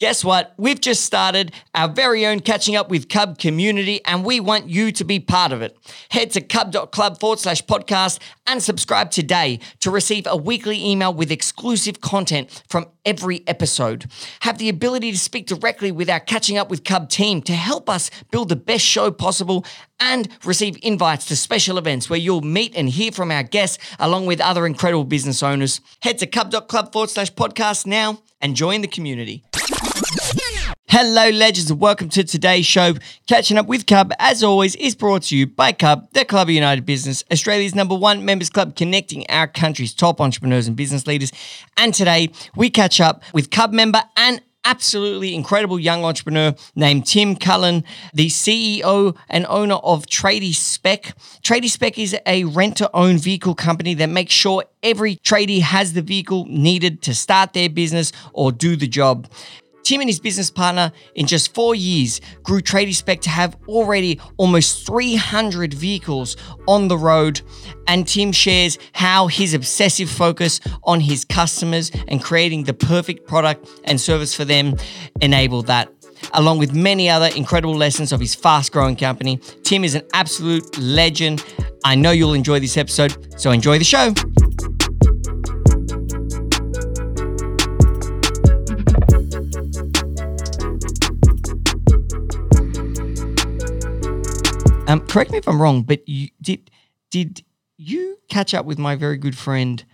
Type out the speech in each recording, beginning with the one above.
Guess what? We've just started our very own Catching Up with Cub community, and we want you to be part of it. Head to cub.club forward slash podcast and subscribe today to receive a weekly email with exclusive content from every episode. Have the ability to speak directly with our Catching Up with Cub team to help us build the best show possible and receive invites to special events where you'll meet and hear from our guests along with other incredible business owners. Head to cub.club forward slash podcast now and join the community. Hello, legends, and welcome to today's show. Catching up with Cub, as always, is brought to you by Cub, the Club of United Business, Australia's number one members club connecting our country's top entrepreneurs and business leaders. And today, we catch up with Cub member and absolutely incredible young entrepreneur named Tim Cullen, the CEO and owner of Tradie Spec. Tradie Spec is a rent to own vehicle company that makes sure every tradie has the vehicle needed to start their business or do the job. Tim and his business partner, in just four years, grew Tradie Spec to have already almost 300 vehicles on the road. And Tim shares how his obsessive focus on his customers and creating the perfect product and service for them enabled that. Along with many other incredible lessons of his fast growing company, Tim is an absolute legend. I know you'll enjoy this episode, so enjoy the show. Um, correct me if I'm wrong, but you, did did you catch up with my very good friend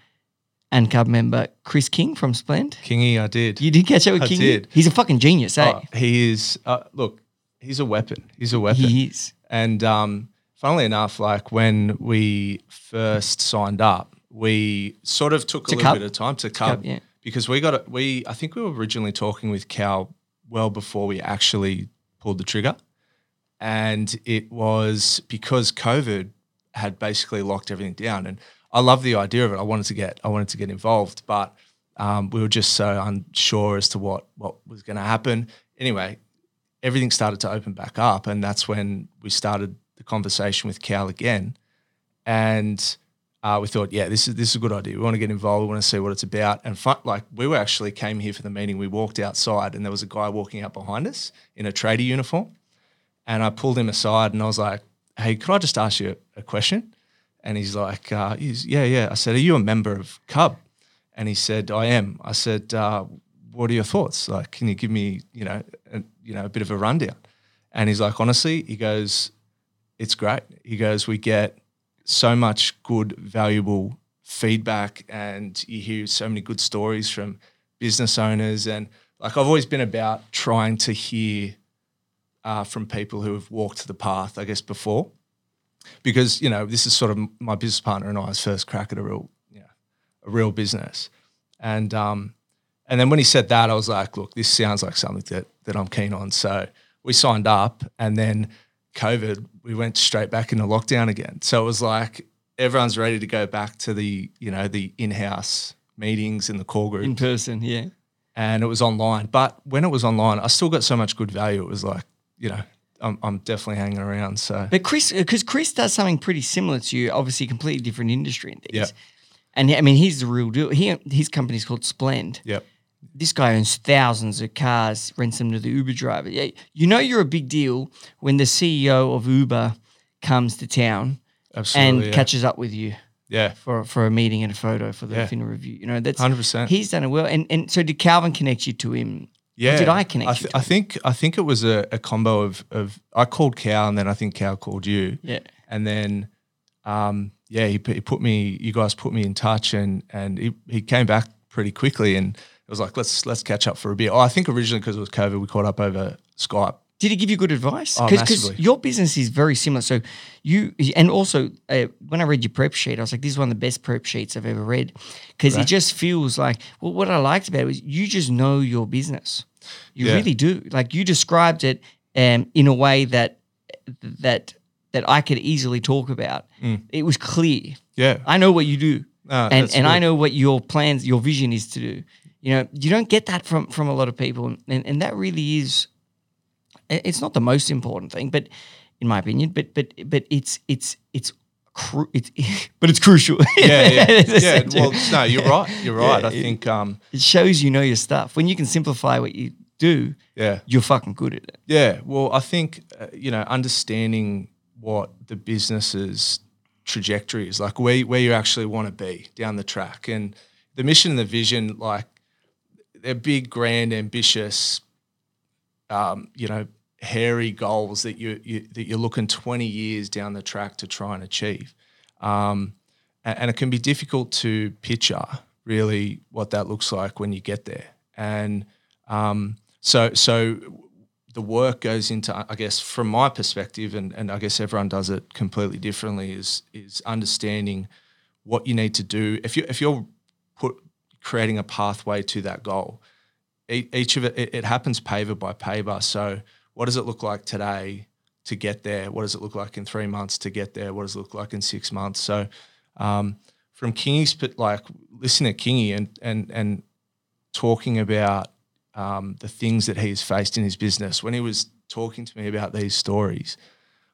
and Cub member Chris King from Splend? Kingy, I did. You did catch up with I King? did. He's a fucking genius, eh? Oh, he is. Uh, look, he's a weapon. He's a weapon. he is. And um, funnily enough, like when we first signed up, we sort of took a little bit of time to Cub, yeah. because we got it. We I think we were originally talking with Cal well before we actually pulled the trigger, and it was because COVID had basically locked everything down. And I love the idea of it. I wanted to get I wanted to get involved, but um, we were just so unsure as to what what was going to happen. Anyway, everything started to open back up, and that's when we started the conversation with Cal again, and uh, we thought, yeah, this is this is a good idea. We want to get involved. We want to see what it's about. And fun, like we were actually came here for the meeting. We walked outside, and there was a guy walking out behind us in a trader uniform, and I pulled him aside, and I was like, hey, could I just ask you a, question? And he's like, uh, he's, yeah, yeah. I said, are you a member of Cub? And he said, I am. I said, uh, what are your thoughts? Like, can you give me, you know, a, you know, a bit of a rundown? And he's like, honestly, he goes, it's great. He goes, we get so much good, valuable feedback, and you hear so many good stories from business owners. And like, I've always been about trying to hear uh, from people who have walked the path, I guess, before, because you know this is sort of my business partner and I's first crack at a real, you know, a real business, and um, and then when he said that, I was like, look, this sounds like something that that I'm keen on. So we signed up, and then COVID, we went straight back into lockdown again. So it was like everyone's ready to go back to the you know the in-house meetings in the core group In person, yeah. and it was online. But when it was online, I still got so much good value. It was like, you know, I'm, I'm definitely hanging around. So But Chris, uh, because Chris does something pretty similar to you, obviously completely different industry and things. Yeah. And I mean, he's the real deal. He his company's called Splend. yep, This guy owns thousands of cars, rents them to the Uber driver. Yeah, you know you're a big deal when the CEO of Uber comes to town absolutely. and yeah. catches up with you yeah, for for a meeting and a photo for the Yeah. Finna review. You know that's 100%. He's done it well. And and so did Calvin connect you to him? Yeah. did I connect I, you th- I think I think it was a, a combo of of I called Cal and then I think Cal called you. Yeah. and then um, yeah, he, put- he put me. You guys put me in touch, and and he, he came back pretty quickly, and it was like let's let's catch up for a beer. Oh, I think originally because it was COVID, we caught up over Skype. Did he give you good advice? Oh, Because massively. your business is very similar. So you and also uh, when I read your prep sheet, I was like, this is one of the best prep sheets I've ever read because it just feels like. Well, what I liked about it was you just know your business. You Yeah. really do. Like you described it um, in a way that that that I could easily talk about. It was clear. Yeah, I know what you do, Ah, and and I know what your plans, your vision is to do. You know, you don't get that from from a lot of people, and and that really is. I- It's not the most important thing, but in my opinion, but but but it's it's it's. Cru- it's, but it's crucial. yeah, yeah, yeah. Well, no, you're right. You're right. I Yeah, it- think um, it shows you know your stuff when you can simplify what you do, Yeah. you're fucking good at it. Yeah, well, I think uh, you know understanding what the business's trajectory is, like where where you actually want to be down the track, and the mission and the vision, like they're big, grand, ambitious, um, you know, hairy goals that you, you that you're looking twenty years down the track to try and achieve, um, and, and it can be difficult to picture really what that looks like when you get there, and um, so so the work goes into I guess from my perspective and, and I guess everyone does it completely differently is is understanding what you need to do. If you if you're put creating a pathway to that goal each of it, it it happens paver by paver so what does it look like today to get there what does it look like in three months to get there what does it look like in six months so um, from Kingy's put like listening to Kingy and and and talking about um, the things that he's faced in his business. When he was talking to me about these stories,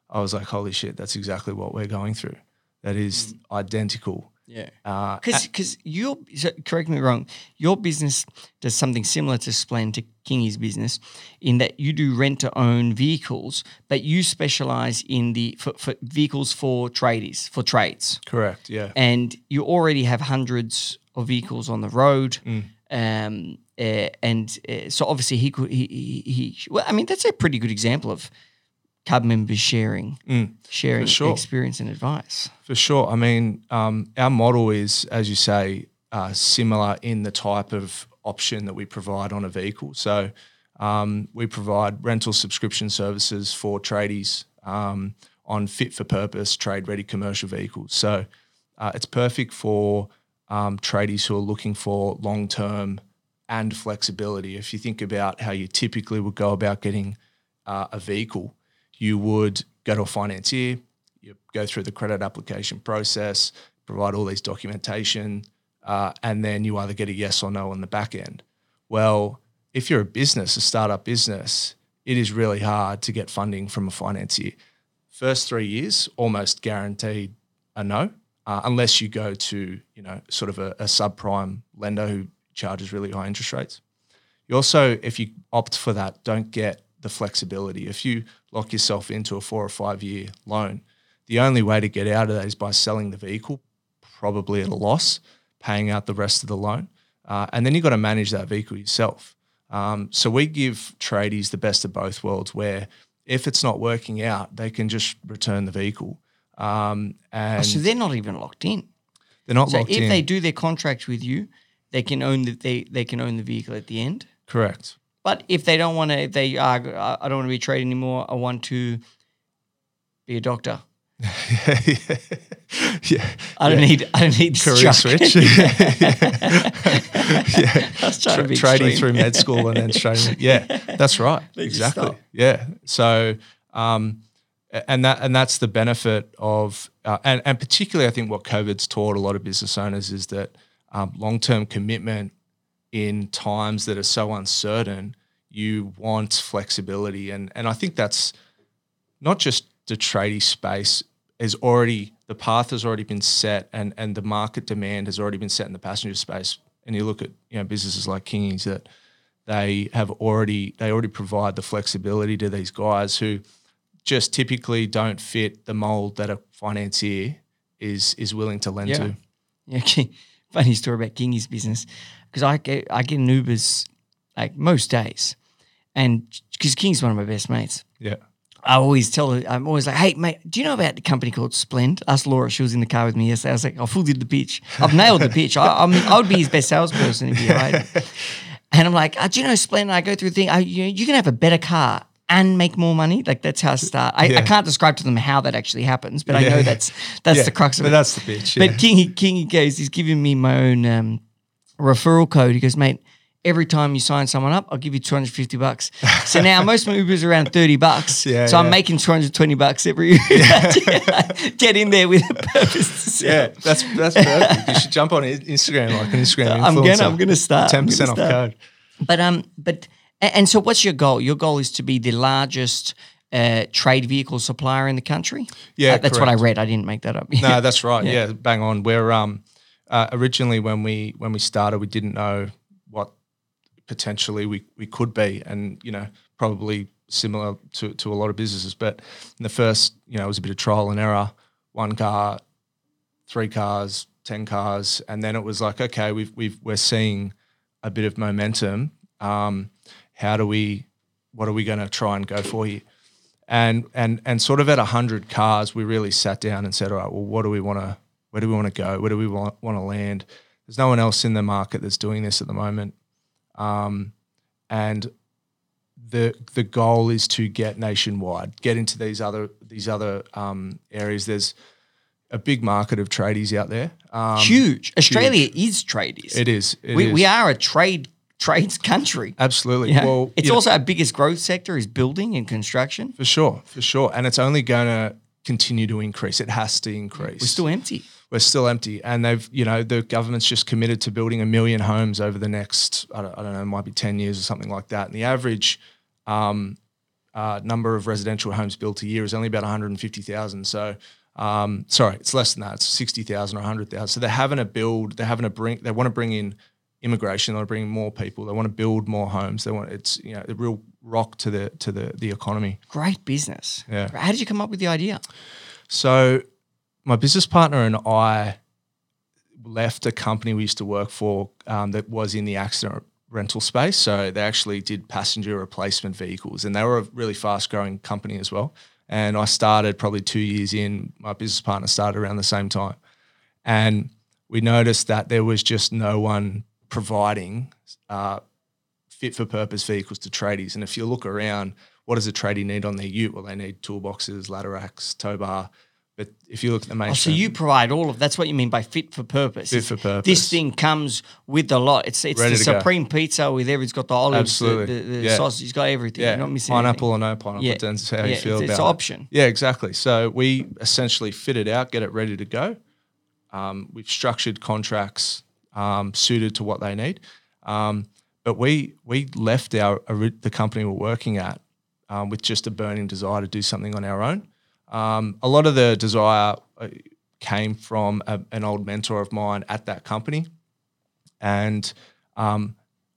I was like, "Holy shit, that's exactly what we're going through. That is identical." Yeah. Uh, Because your so correct me wrong, your business does something similar to Splend to Kingy's business, in that you do rent to own vehicles, but you specialize in the for, for vehicles for tradies for trades, correct. Yeah. and you already have hundreds of vehicles on the road. Mm. Um, uh, and uh, so obviously he could he, he he well I mean that's a pretty good example of cub members sharing Mm. sharing sure. experience and advice. For sure. I mean, um, our model is, as you say, uh, similar in the type of option that we provide on a vehicle. So um, we provide rental subscription services for tradies um, on fit for purpose, trade ready commercial vehicles. So uh, it's perfect for um, tradies who are looking for long term and flexibility. If you think about how you typically would go about getting uh, a vehicle, you would go to a financier, you go through the credit application process, provide all these documentation, uh, and then you either get a yes or no on the back end. Well, if you're a business, a startup business, it is really hard to get funding from a financier. First three years, almost guaranteed a no, uh, unless you go to you know sort of a, a subprime lender who charges really high interest rates. You also, if you opt for that, don't get the flexibility. If you lock yourself into a four or five year loan, the only way to get out of that is by selling the vehicle, probably at a loss, paying out the rest of the loan, uh, and then you've got to manage that vehicle yourself. Um, so we give tradies the best of both worlds, where if it's not working out, they can just return the vehicle, um, and Oh, so they're not even locked in. they're not So locked if in. they do their contract with you, they can own the they, they can own the vehicle at the end. Correct. But if they don't want to, if they are, I I don't want to be a trade anymore. I want to be a doctor. yeah. I don't Yeah. need. I don't need career struck. switch. yeah, I was trying to Tra- trading extreme. through med school and then straight. Yeah, that's right. Exactly. Yeah. So, um, and that and that's the benefit of, uh, and and particularly, I think what COVID's taught a lot of business owners is that um, long term commitment in times that are so uncertain. You want flexibility, and and I think that's not just the tradie space is already the path has already been set and and the market demand has already been set in the passenger space and you look at you know businesses like Kingy's that they have already they already provide the flexibility to these guys who just typically don't fit the mold that a financier is is willing to lend Yeah. to. Yeah, okay. Funny story about Kingy's business because I get I get an Ubers like most days, and because King's one of my best mates. Yeah. I always tell her, I'm always like, hey, mate, do you know about the company called Splend? Asked Laura, she was in the car with me yesterday. I was like, I full did the pitch. I've nailed the pitch. I, I'm, I would be his best salesperson if he hired. And I'm like, oh, do you know Splend? I go through the thing, I, you, you can have a better car and make more money. Like, that's how I start. I, I can't describe to them how that actually happens, but I Yeah, know that's that's Yeah, the crux of it. but that's the. Yeah. But Kingy, Kingy goes, he's giving me my own um, referral code. He goes, mate, every time you sign someone up, I'll give you 250 bucks. So now most of my Ubers are around 30 bucks. Yeah, so I'm yeah. making 220 bucks every Get in there with a purpose yeah, that's that's perfect. You should jump on Instagram like an Instagram I'm gonna- I'm gonna start. Ten percent gonna off start. code. But um, but and so what's your goal? Your goal is to be the largest uh, trade vehicle supplier in the country. Yeah, Uh, that's what I read. I didn't make that up. No, that's right. Yeah. Yeah. bang on. We're um uh, originally when we when we started, we didn't know what potentially we we could be, and you know probably similar to to a lot of businesses. But in the first, you know, it was a bit of trial and error. One car, three cars, ten cars, and then it was like, okay, we've we've we're seeing a bit of momentum. Um, how do we? What are we going to try and go for here? And and and sort of at hundred cars, we really sat down and said, all right, well, what do we want to? Where do we want to go? Where do we want want to land? There's no one else in the market that's doing this at the moment, um, and the the goal is to get nationwide, get into these other these other um, areas. There's a big market of tradies out there. Um, huge. Australia is tradies. It is. It we, is. we are a trade trades country. absolutely. Yeah. Well, it's you know, also our biggest growth sector is building and construction. for sure, for sure, and it's only going to continue to increase. It has to increase. We're still empty. we're still empty, and they've you know the government's just committed to building a million homes over the next I don't, I don't know, it might be ten years or something like that. And the average um, uh, number of residential homes built a year is only about one hundred and fifty thousand. So. Um, sorry, it's less than that. It's sixty thousand or hundred thousand. So they're having to build. They're having to bring. They want to bring in immigration. They want to bring more people. They want to build more homes. They want. It's you know a real rock to the to the the economy. Great business. Yeah. How did you come up with the idea? So, my business partner and I left a company we used to work for um, that was in the accident rental space. So, they actually did passenger replacement vehicles, and they were a really fast growing company as well. And I started probably two years in. My business partner started around the same time, and we noticed that there was just no one providing uh, fit for purpose vehicles to tradies. And if you look around, what does a tradie need on their ute? Well, they need toolboxes, ladder racks, tow bar. But if you look at the main, Oh, so you provide all of that's what you mean by fit for purpose. Fit for purpose. This thing comes with a lot. It's it's Ready the to go. supreme pizza with everything. It's got the olives, Absolutely. the, the, the Yeah. sausage. It's got everything. yeah, You're not missing pineapple anything. or no pineapple, Yeah. depends how Yeah, you feel it's- about it's it. option. Yeah, exactly. So we essentially fit it out, get it ready to go. Um, we've structured contracts um, suited to what they need. Um, but we we left our the company we're working at um, with just a burning desire to do something on our own. Um, a lot of the desire uh, came from a, an old mentor of mine at that company, and um,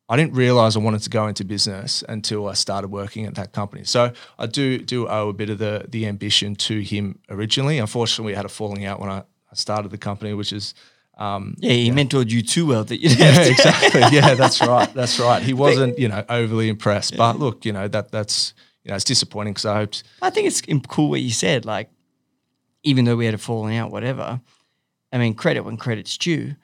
I didn't realize I wanted to go into business until I started working at that company. So I do do owe a bit of the the ambition to him originally. Unfortunately, we had a falling out when I, I started the company, which is um, Yeah, he mentored you too well that you didn't yeah, exactly. Yeah, that's right. That's right. He wasn't, you know, overly impressed. But look, you know, that that's you know, it's disappointing because I hoped. I think it's cool what you said. Like, even though we had a falling out, whatever. I mean, credit when credit's due.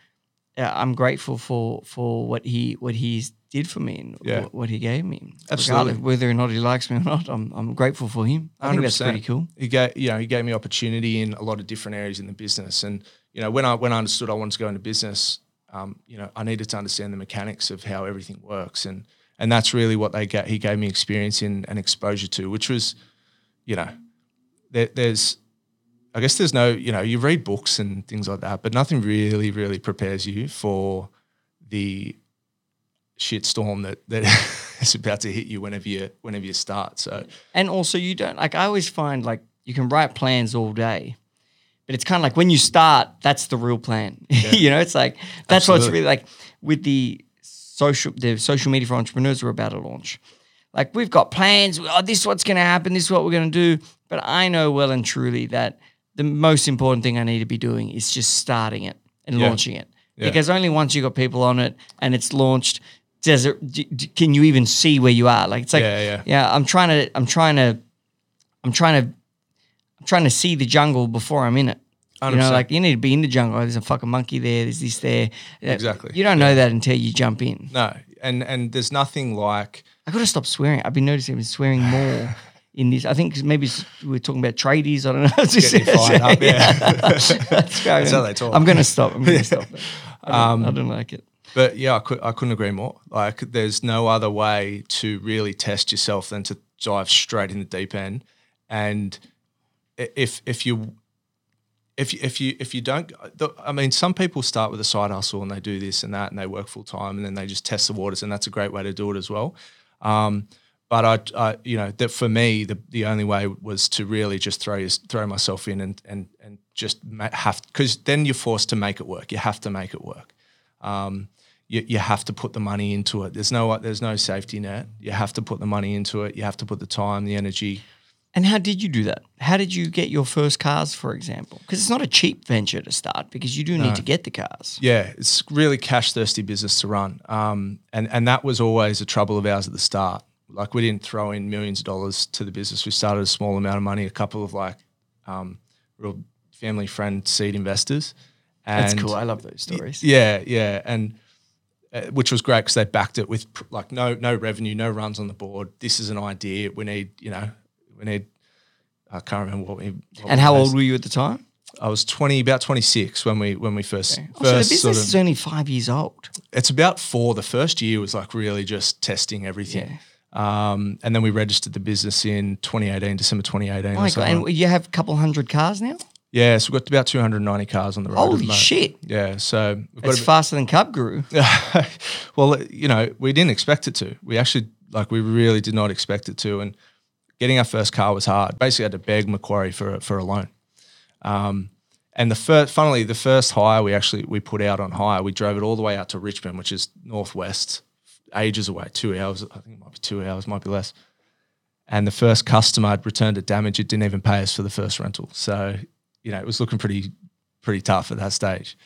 Uh, I'm grateful for for what he what he's did for me and Yeah. what, he gave me. Absolutely. Regardless, whether or not he likes me or not, I'm I'm grateful for him. I think that's pretty cool. He gave, you know, he gave me opportunity in a lot of different areas in the business, and you know, when I when I understood I wanted to go into business, um, you know, I needed to understand the mechanics of how everything works, and and that's really what they get. He gave me experience in and exposure to, which was, you know, there, there's, I guess there's no, you know, you read books and things like that, but nothing really, really prepares you for the shitstorm that that is about to hit you whenever you whenever you start. So And also, you don't like. I always find like you can write plans all day, but it's kind of like when you start, that's the real plan. you know, it's like that's what's Absolutely. really like with the social the social media for entrepreneurs we're about to launch. Like we've got plans. Oh, this is what's going to happen. This is what we're going to do. But I know well and truly that the most important thing I need to be doing is just starting it and Yeah. launching it. Yeah. Because only once you got people on it and it's launched, does it? Can you even see where you are? Like it's like Yeah, yeah. yeah. I'm trying to. I'm trying to. I'm trying to. I'm trying to see the jungle before I'm in it. You know, 100%. like you need to be in the jungle. There's a fucking monkey there. There's this there. Exactly. You don't know that until you jump in. No, and and there's nothing like I got to stop swearing. I've been noticing I've been swearing more in this. I think 'cause maybe it's- we're talking about tradies. I don't know. Just- Getting fired up, yeah. That's, That's how they talk. I'm going to stop. I'm to stop. I don't, Um, I don't like it. But yeah, I, could, I couldn't agree more. Like, there's no other way to really test yourself than to dive straight in the deep end. And if if you if you, if you if you don't, I mean, some people start with a side hustle and they do this and that and they work full time and then they just test the waters and that's a great way to do it as well. Um, but I, I, you know, that for me, the the only way was to really just throw throw myself in and and and just have because then you're forced to make it work. You have to make it work. Um, you, you have to put the money into it. There's no there's no safety net. You have to put the money into it. You have to put the time, the energy. And how did you do that? How did you get your first cars, for example? Because it's not a cheap venture to start because you do need to get the cars. Yeah, it's really cash thirsty business to run. Um, and and that was always a trouble of ours at the start. Like we didn't throw in millions of dollars to the business. We started a small amount of money, a couple of like um, real family friend seed investors. And That's cool. I love those stories. Yeah, yeah, and uh, which was great because they backed it with pr- like no no revenue, no runs on the board. This is an idea. We need you know we need. I can't remember what we. What And we how old were you at the time? I was twenty, about twenty six when we when we first Oh, so the first business sort of. is only five years old. It's about four. The first year was like really just testing everything. Um, and then we registered the business in 2018, December 2018. Oh god! And you have a couple hundred cars now. yeah, so we've got about 290 cars on the road. the Holy shit! Yeah, so we've got It's bit- faster than Cub grew. well, you know, we didn't expect it to. We actually, like, we really did not expect it to. And getting our first car was hard. Basically, had to beg Macquarie for a, for a loan. Um, and the first, funnily, the first hire we actually we put out on hire, we drove it all the way out to Richmond, which is northwest, ages away, two hours. I think it might be two hours, might be less. And the first customer had returned it damaged. It didn't even pay us for the first rental. So, you know, it was looking pretty, pretty tough at that stage.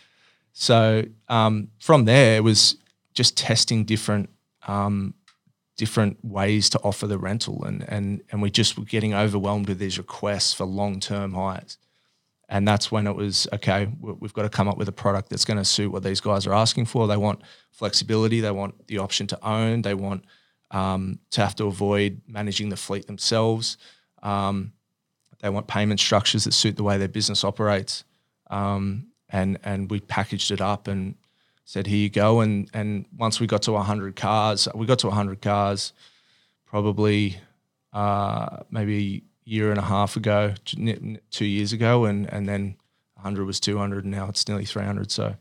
So um, from there, it was just testing different um, different ways to offer the rental, and and and we just were getting overwhelmed with these requests for long term hires, and that's when it was okay. we- We've got to come up with a product that's going to suit what these guys are asking for. They want flexibility. They want the option to own. They want um, to have to avoid managing the fleet themselves. Um, they want payment structures that suit the way their business operates. Um, and and we packaged it up and said, "Here you go." And and once we got to 100 cars, we got to 100 cars, probably uh, maybe a year and a half ago, two years ago, and and then 100 was 200, and now it's nearly 300. So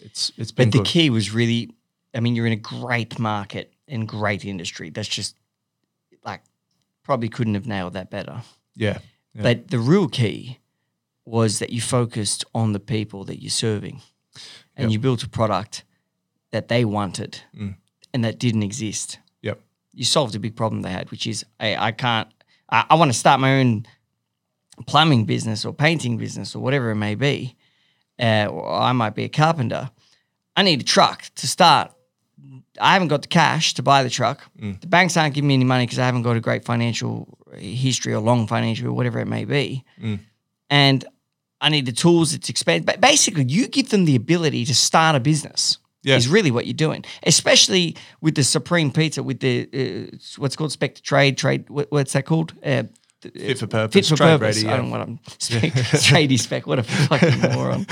it's it's been But the good. key was really, I mean, you're in a great market and great industry. That's just like probably couldn't have nailed that better. yeah, Yeah. But the real key was that you focused on the people that you're serving and Yep. you built a product that they wanted Mm. and that didn't exist. yep, You solved a big problem they had, which is, hey, I can't, I, I want to start my own plumbing business or painting business or whatever it may be. Uh, or I might be a carpenter. I need a truck to start. I haven't got the cash to buy the truck. Mm. The banks aren't giving me any money because I haven't got a great financial history or long financial or whatever it may be. Mm. And I need the tools. It's expensive. But basically, you give them the ability to start a business. Yeah. Is really what you're doing, especially with the Supreme Pizza, with the uh, what's called Spectre Trade Trade. What, what's that called? Uh, fit for purpose, fit for trade purpose. ready, I don't know what I'm spec, tradie spec. What a fucking moron.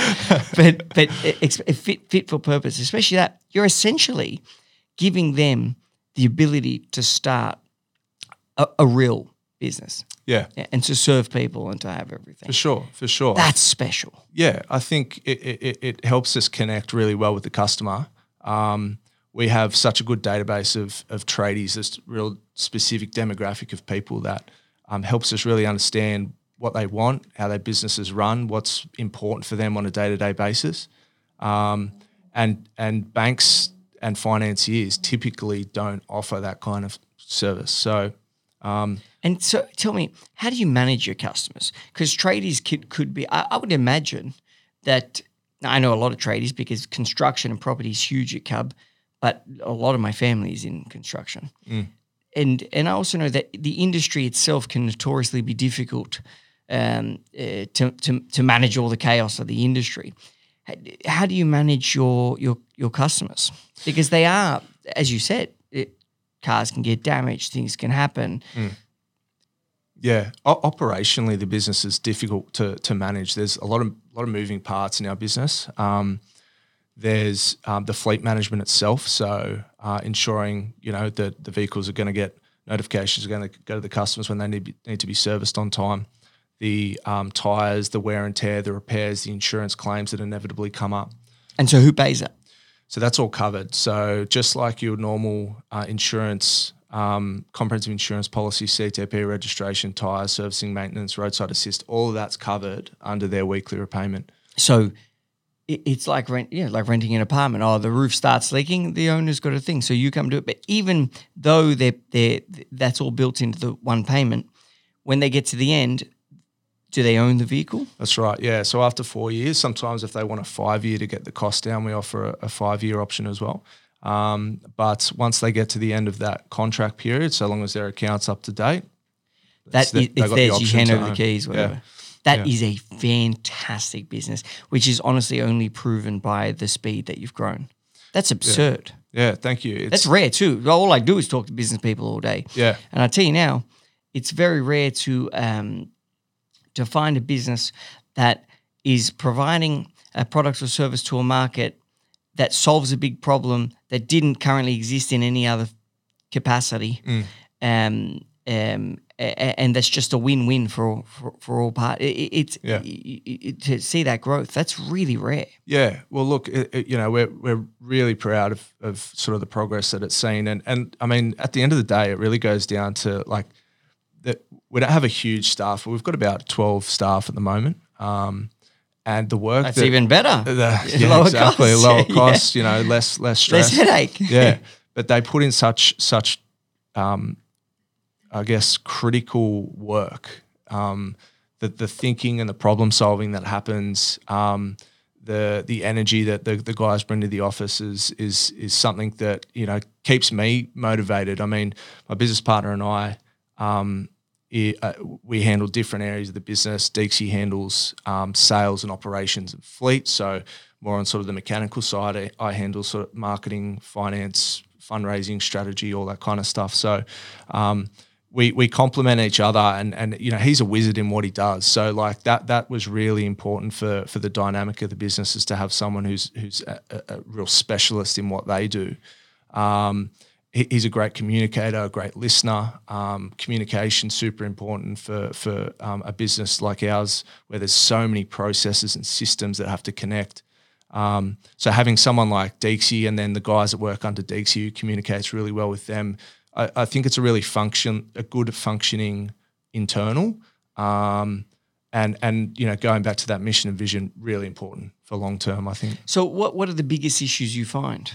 But but it- it's it fit fit for purpose, especially that you're essentially giving them the ability to start a, a real business yeah, yeah, and to serve people and to have everything. for sure, for sure. That's special. Yeah, I think it, it, it- helps us connect really well with the customer. Um, we have such a good database of, of tradies, this real specific demographic of people that um, helps us really understand what they want, how their businesses run, what's important for them on a day to day basis. Um, and and banks and financiers typically don't offer that kind of service. So And so tell me, how do you manage your customers? Because tradies could, could be, I, I would imagine that I know a lot of tradies because construction and property is huge at Cub, but a lot of my family is in construction. And, and I also know that the industry itself can notoriously be difficult um, uh, to, to, to manage all the chaos of the industry. How, how do you manage your, your, your customers? Because they are, as you said, cars can get damaged, things can happen. Yeah, o- operationally, the business is difficult to to manage. There's a lot of lot of moving parts in our business. Um, there's um, the fleet management itself, so uh, ensuring you know that the vehicles are going to get notifications, are going to go to the customers when they need need to be serviced on time. The um, tires, the wear and tear, the repairs, the insurance claims that inevitably come up. And so who pays it? So that's all covered. So just like your normal uh, insurance, um, comprehensive insurance policy, CTP registration, tyre servicing, maintenance, roadside assist, all of that's covered under their weekly repayment. So it, it's like rent, yeah, like renting an apartment. Oh, the roof starts leaking, the owner's got a thing, so you come to it. But even though they're they that's all built into the one payment, when they get to the end, do they own the vehicle? That's right. Yeah. So after four years, sometimes if they want a five year to get the cost down, we offer a, a five year option as well. Um, but once they get to the end of that contract period, so long as their account's up to date, that is, it's the. You hand over the keys, Yeah. whatever. That Yeah. is a fantastic business, which is honestly only proven by the speed that you've grown. That's absurd. Yeah. Thank you. It's, That's rare too. All I do is talk to business people all day. Yeah. And I tell you now, it's very rare to um, to find a business that is providing a product or service to a market that solves a big problem that didn't currently exist in any other capacity. Mm. Um, um, and that's just a win-win for all- for, for all part. It, it- it's Yeah. i- i- i- to see that growth. That's really rare. Yeah, well, look, it, it- you know, we're we're really proud of, of sort of the progress that it's seen, and and I mean, at the end of the day, it really goes down to like that we don't have a huge staff. but We've got about twelve staff at the moment, um, and the work That's that, even better. the, Yeah, lower exactly costs. lower Yeah. costs, you know, less less stress, Less headache. yeah, but they put in such such, um, I guess, critical work. Um, the the thinking and the problem solving that happens, um, the the energy that the, the guys bring to the office is is is something that you know keeps me motivated. I mean, my business partner and I. Um, i- uh, we handle different areas of the business. Deeksy handles um, sales and operations and fleet. So more on sort of the mechanical side. I, handle sort of marketing, finance, fundraising, strategy, all that kind of stuff. So um, we we complement each other, and and you know he's a wizard in what he does. So like that that was really important for for the dynamic of the business is to have someone who's who's a, a, real specialist in what they do. Um, he's a great communicator, a great listener. Um, communication super important for for um, a business like ours, where there's so many processes and systems that have to connect. Um, so having someone like Deeksy and then the guys that work under Deeksy who communicates really well with them, I, I think it's a really function, a good functioning internal. Um, and and you know, going back to that mission and vision, really important for long term. I think So, what what are the biggest issues you find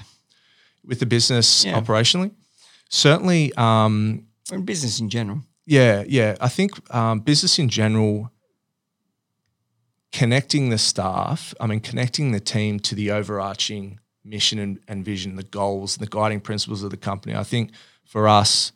with the business Yeah. operationally, certainly. Um, business in general? Yeah, yeah. I think um, business in general, connecting the staff, I mean, connecting the team to the overarching mission and, and vision, the goals, the guiding principles of the company. I think for us,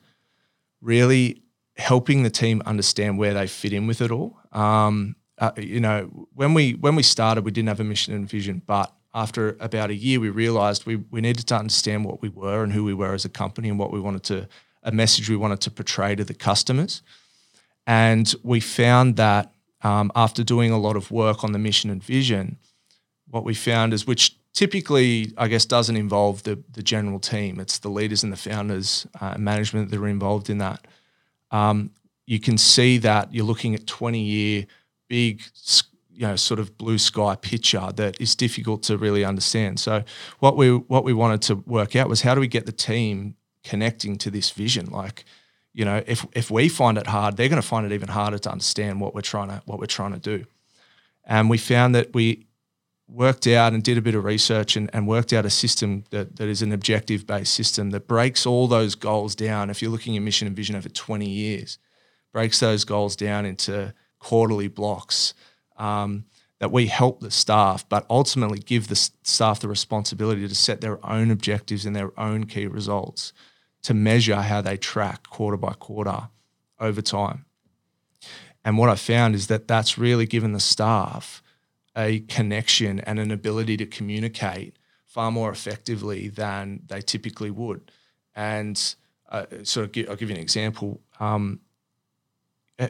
really helping the team understand where they fit in with it all. Um, uh, you know, when we when we started, we didn't have a mission and vision, but after about a year, we realized we we needed to understand what we were and who we were as a company and what we wanted to a message we wanted to portray to the customers. And we found that um, after doing a lot of work on the mission and vision, what we found is which typically, I guess, doesn't involve the the general team. It's the leaders and the founders, uh, and management that are involved in that. Um, you can see that you're looking at 20 year big, you know, sort of blue sky picture that is difficult to really understand. So what we what we wanted to work out was how do we get the team connecting to this vision? Like, you know, if if we find it hard, they're going to find it even harder to understand what we're trying to what we're trying to do. And we found that we worked out and did a bit of research and, and worked out a system that, that is an objective based system that breaks all those goals down. If you're looking at mission and vision over 20 years, breaks those goals down into quarterly blocks um, that we help the staff, but ultimately give the staff the responsibility to set their own objectives and their own key results to measure how they track quarter by quarter over time. And what I found is that that's really given the staff a connection and an ability to communicate far more effectively than they typically would. And uh, sort of, give, I'll give you an example. Um, uh,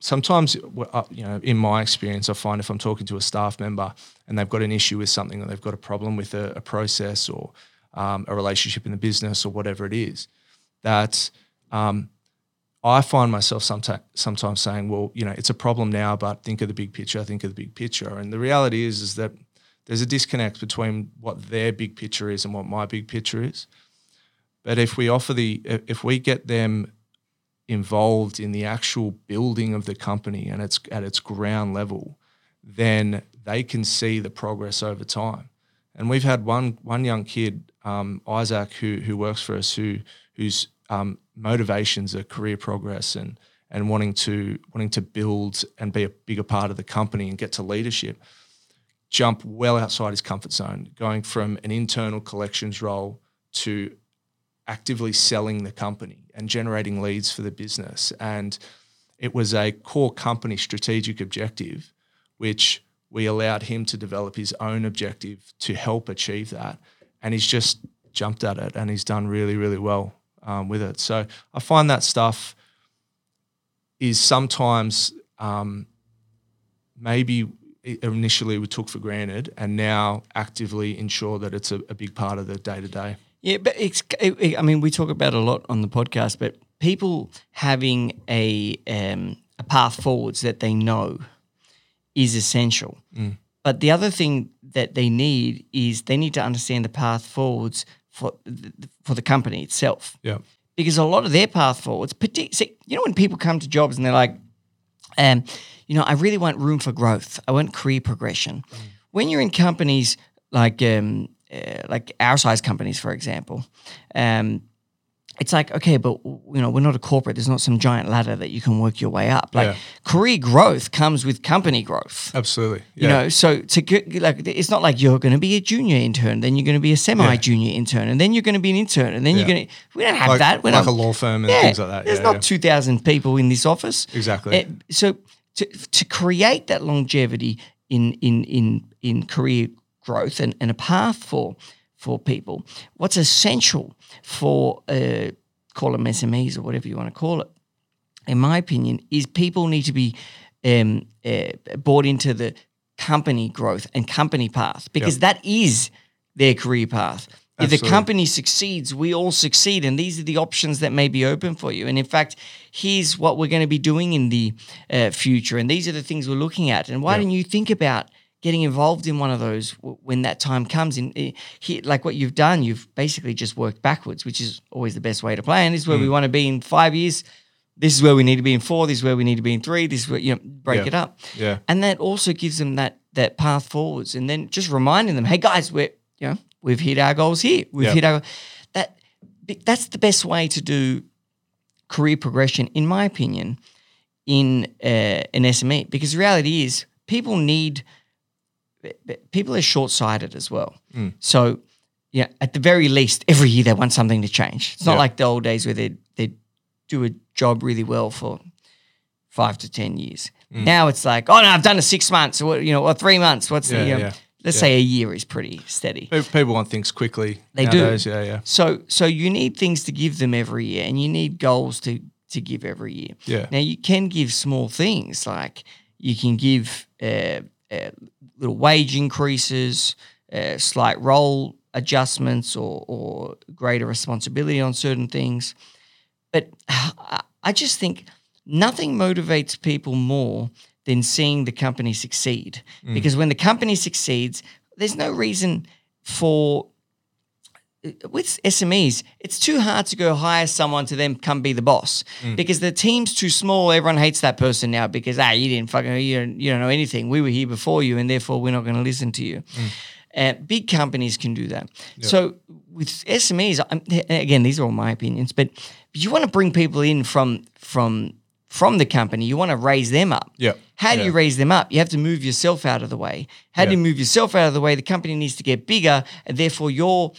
sometimes, uh, you know, in my experience, I find if I'm talking to a staff member and they've got an issue with something or they've got a problem with a, a process or um, a relationship in the business or whatever it is, that um, I find myself sometimes sometimes saying, well, you know, it's a problem now, but think of the big picture. Think of the big picture. And the reality is, is that there's a disconnect between what their big picture is and what my big picture is. But if we offer the, if we get them involved in the actual building of the company and it's at its ground level, then they can see the progress over time. And we've had one one young kid, um, Isaac, who who works for us, who whose um, motivations are career progress and and wanting to wanting to build and be a bigger part of the company and get to leadership. Jump well outside his comfort zone, going from an internal collections role to actively selling the company and generating leads for the business. And it was a core company strategic objective, which we allowed him to develop his own objective to help achieve that. And he's just jumped at it and he's done really, really well um, with it. So I find that stuff is sometimes um, maybe initially we took for granted and now actively ensure that it's a, a big part of the day to day. Yeah, but it's, I mean, we talk about it a lot on the podcast, but people having a, um, a path forwards that they know is essential. Mm. But the other thing that they need is they need to understand the path forwards for for the company itself. Yeah. Because a lot of their path forwards, particularly, you know, when people come to jobs and they're like, um, you know, I really want room for growth. I want career progression. Mm. When you're in companies like um, uh, like our size companies, for example, um, it's like okay, but you know we're not a corporate. There's not some giant ladder that you can work your way up. Like Yeah. career growth comes with company growth. Absolutely. You know, so to get, like it's not like you're going to be a junior intern, then you're going to be a semi-junior intern, and then you're going to be an intern, and then you're going to. We don't have like, that. We're like not, a law firm and yeah, things like that. There's yeah, not yeah. two thousand people in this office. Exactly. Uh, so to to create that longevity in in in in career growth and, and a path for for people, what's essential for uh, call them SMEs or whatever you want to call it, in my opinion, is people need to be um, uh, bought into the company growth and company path because that is their career path. If the company succeeds, we all succeed, and these are the options that may be open for you. And in fact, here's what we're going to be doing in the uh, future, and these are the things we're looking at. And why Yeah. don't you think about getting involved in one of those when that time comes? In eh, like what you've done, you've basically just worked backwards, which is always the best way to play. And this is where we Mm. want to be in five years. This is where we need to be in four. This is where we need to be in three. This is where you know break Yeah. it up yeah. and that also gives them that that path forwards and then just reminding them hey guys we're you know we've hit our goals here we've Yeah. hit our that that's the best way to do career progression in my opinion in uh, an SME because the reality is people need people are short-sighted as well Mm. so yeah at the very least every year they want something to change it's not Yeah. like the old days where they they do a job really well for five to ten years. Mm. Now it's like, oh no, I've done it six months, or you know, or three months. What's the, Yeah, you know, yeah, let's say a year is pretty steady. People want things quickly. They do. Yeah, yeah. So so you need things to give them every year, and you need goals to to give every year. Yeah. Now you can give small things like you can give uh, uh, little wage increases, uh, slight role adjustments, or, or greater responsibility on certain things. But I- I just think nothing motivates people more than seeing the company succeed. Because when the company succeeds, there's no reason for with SMEs, it's too hard to go hire someone to then come be the boss because the team's too small. Everyone hates that person now because ah, you didn't fucking you don't, you don't know anything. We were here before you, and therefore we're not going to listen to you. Uh, big companies can do that. So with SMEs, I'm, again, these are all my opinions, but you want to bring people in from from from the company. You want to raise them up. Yeah. How do Yeah. you raise them up? You have to move yourself out of the way. How do you move yourself out of the way? The company needs to get bigger, and therefore your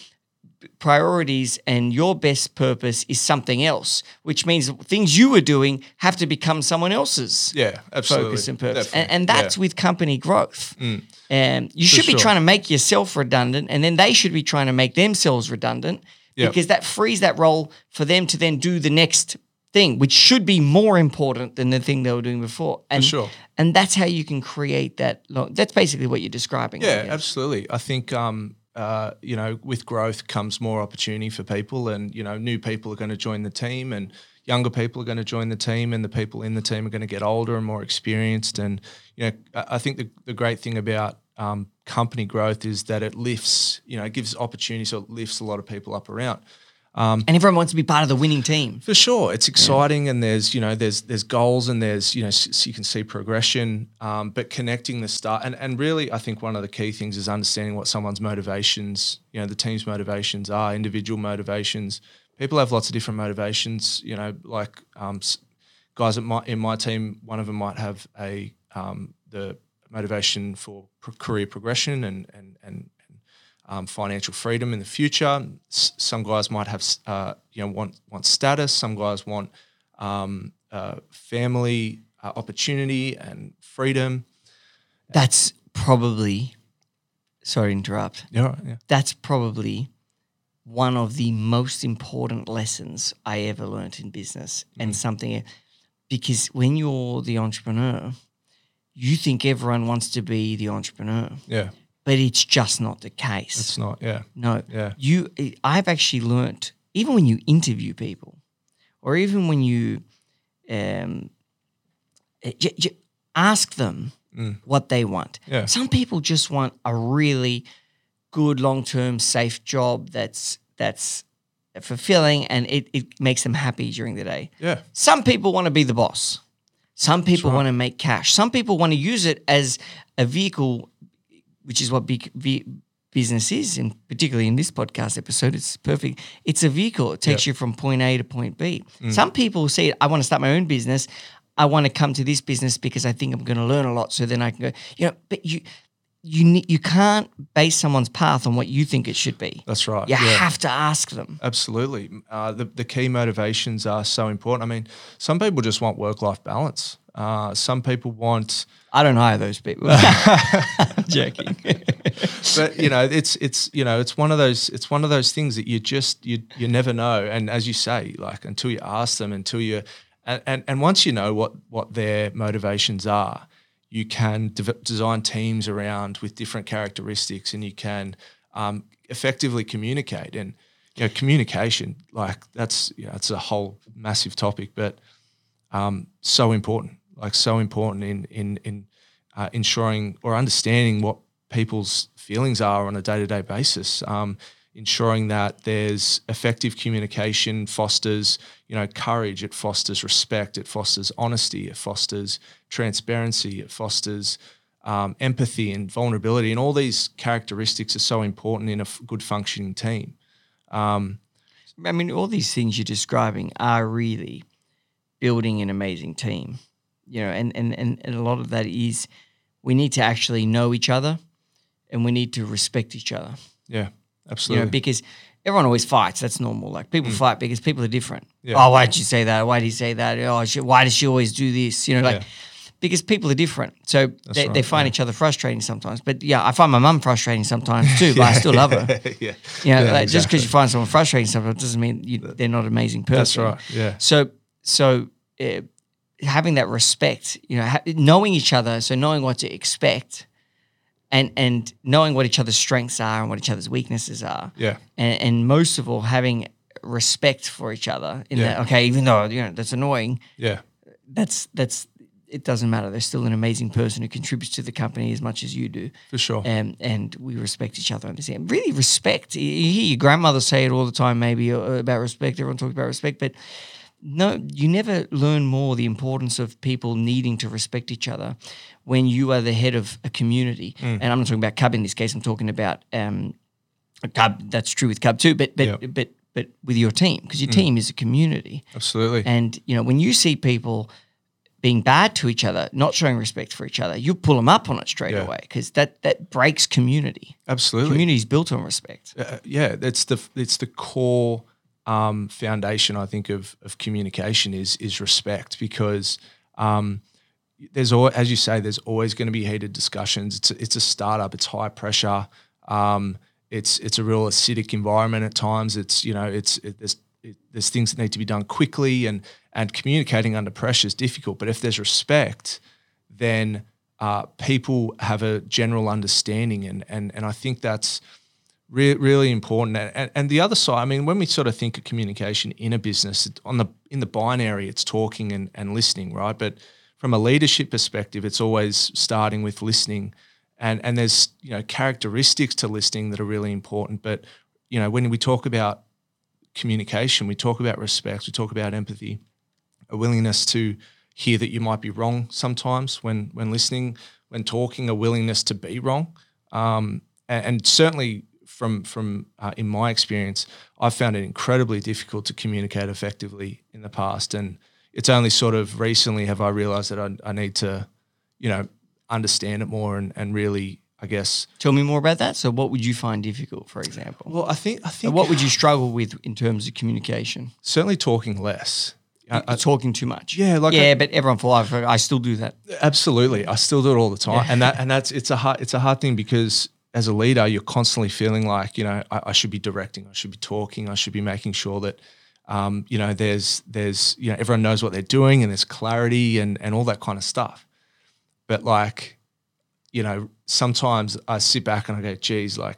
priorities and your best purpose is something else, which means things you were doing have to become someone else's Yeah, absolutely. focus and purpose. And, and that's Yeah. Mm. with company growth. Um, you should be sure. trying to make yourself redundant, and then they should be trying to make themselves redundant Yeah. because that frees that role for them to then do the next thing, which should be more important than the thing they were doing before. And, sure. And that's how you can create that. Lo- that's basically what you're describing. Yeah, absolutely. I think um, uh, you know, with growth comes more opportunity for people, and you know, new people are going to join the team, and younger people are going to join the team, and the people in the team are going to get older and more experienced. And you know, I think the the great thing about um, company growth is that it lifts, you know, it gives opportunity, so it lifts a lot of people up around. And everyone wants to be part of the winning team. For sure, it's exciting, and there's you know there's there's goals and there's you know so you can see progression, um, but connecting the start and and really I think one of the key things is understanding what someone's motivations, you know, the team's motivations are, individual motivations. People have lots of different motivations, you know, like um, guys at my in my team, one of them might have a um, the motivation for pro- career progression and and and um, financial freedom in the future. S- some guys might have, uh, you know, want want status. Some guys want um, uh, family uh, opportunity and freedom. That's probably, sorry to interrupt, Yeah, yeah, that's probably one of the most important lessons I ever learned in business and something because when you're the entrepreneur, you think everyone wants to be the entrepreneur, yeah. But it's just not the case. It's not. Yeah, No, Yeah. You, I've actually learnt even when you interview people, or even when you, um, eh, j- j- ask them what they want. Mm. Yeah. Some people just want a really good, long-term, safe job that's that's fulfilling and it, it makes them happy during the day. yeah, Some people want to be the boss. Some people right. want to make cash. Some people want to use it as a vehicle, which is what big v- business is, and particularly in this podcast episode, it's perfect. It's a vehicle. It takes you from point A to point B. Mm. Some people say, "I want to start my own business. I want to come to this business because I think I'm going to learn a lot, so then I can go." You know, but you. You, you can't base someone's path on what you think it should be. that's right. You yeah. have to ask them. Absolutely. Uh, the, the key motivations are so important. I mean, some people just want work life balance. Uh, some people want, I don't hire those people. Joking. but you know, it's it's you know, it's one of those it's one of those things that you just you you never know. And as you say, like until you ask them, until you and and, and once you know what what their motivations are, you can de- design teams around with different characteristics, and you can um, effectively communicate. And you know, communication, like that's you know, it's a whole massive topic, but um, so important, like so important in in in uh, ensuring or understanding what people's feelings are on a day to day basis. Um, ensuring that there's effective communication fosters, you know, courage. It fosters respect. It fosters honesty. It fosters transparency. It fosters um, empathy and vulnerability, and all these characteristics are so important in a f- good functioning team. I mean, all these things you're describing are really building an amazing team, you know, and, and, and, and a lot of that is we need to actually know each other and we need to respect each other, Yeah, absolutely. you know, because everyone always fights. That's normal. Like people fight because people are different. Mm. Yeah. Oh, why did you say that? Why did he say that? Oh, she, why does she always do this? You know, like Yeah. because people are different. So they, they right, find each other frustrating sometimes. But yeah, I find my mum frustrating sometimes too, but I still love her. yeah, You know, Yeah, like, just because you find someone frustrating sometimes doesn't mean you, they're not an amazing person. That's right. Yeah. So, so uh, having that respect, you know, ha- knowing each other, so knowing what to expect, and and knowing what each other's strengths are and what each other's weaknesses are, Yeah. and, and most of all, having respect for each other. In Yeah. that, okay, even though you know that's annoying, Yeah. that's that's it doesn't matter. They're still an amazing person who contributes to the company as much as you do. For sure. Um, and we respect each other. Understand? Really respect. You you hear your grandmother say it all the time, maybe uh, about respect. Everyone talks about respect, but no, you never learn more the importance of people needing to respect each other when you are the head of a community. Mm. And I'm not talking about Cub in this case. I'm talking about um, Cub. That's true with Cub too, but but Yeah. but but with your team because your team is a community. Absolutely. And you know, when you see people being bad to each other, not showing respect for each other, you pull them up on it straight Yeah. away because that that breaks community. Absolutely. Community is built on respect. Uh, yeah, it's the it's the core um, foundation I think of of communication is is respect because um, there's al- as you say there's always going to be heated discussions. It's a, it's a startup. It's high pressure. Um, it's it's a real acidic environment at times. It's you know it's it, there's it, there's things that need to be done quickly and and communicating under pressure is difficult. But if there's respect, then uh, people have a general understanding and and and I think that's re- really important. And, and, the other side, I mean, when we sort of think of communication in a business, on the in the binary, it's talking and, and listening, right? But from a leadership perspective, it's always starting with listening. And and there's you know characteristics to listening that are really important. But you know when we talk about communication. We talk about respect. We talk about empathy, a willingness to hear that you might be wrong sometimes when when listening, when talking, a willingness to be wrong, um, and, and, certainly from from uh, in my experience, I've found it incredibly difficult to communicate effectively in the past, and it's only sort of recently have I realised that I, I need to, you know, understand it more and and really I guess. Tell me more about that. So, what would you find difficult, for example? Well, I think I think. what would you struggle with in terms of communication? Certainly, talking less. I, I, talking too much. Yeah, like yeah, I, but everyone for life. I still do that. Absolutely, I still do it all the time, yeah. and that and that's it's a hard it's a hard thing because as a leader, you're constantly feeling like you know I, I should be directing, I should be talking, I should be making sure that um, you know there's there's you know everyone knows what they're doing and there's clarity and and all that kind of stuff. But like, you know, sometimes I sit back and I go, geez, like,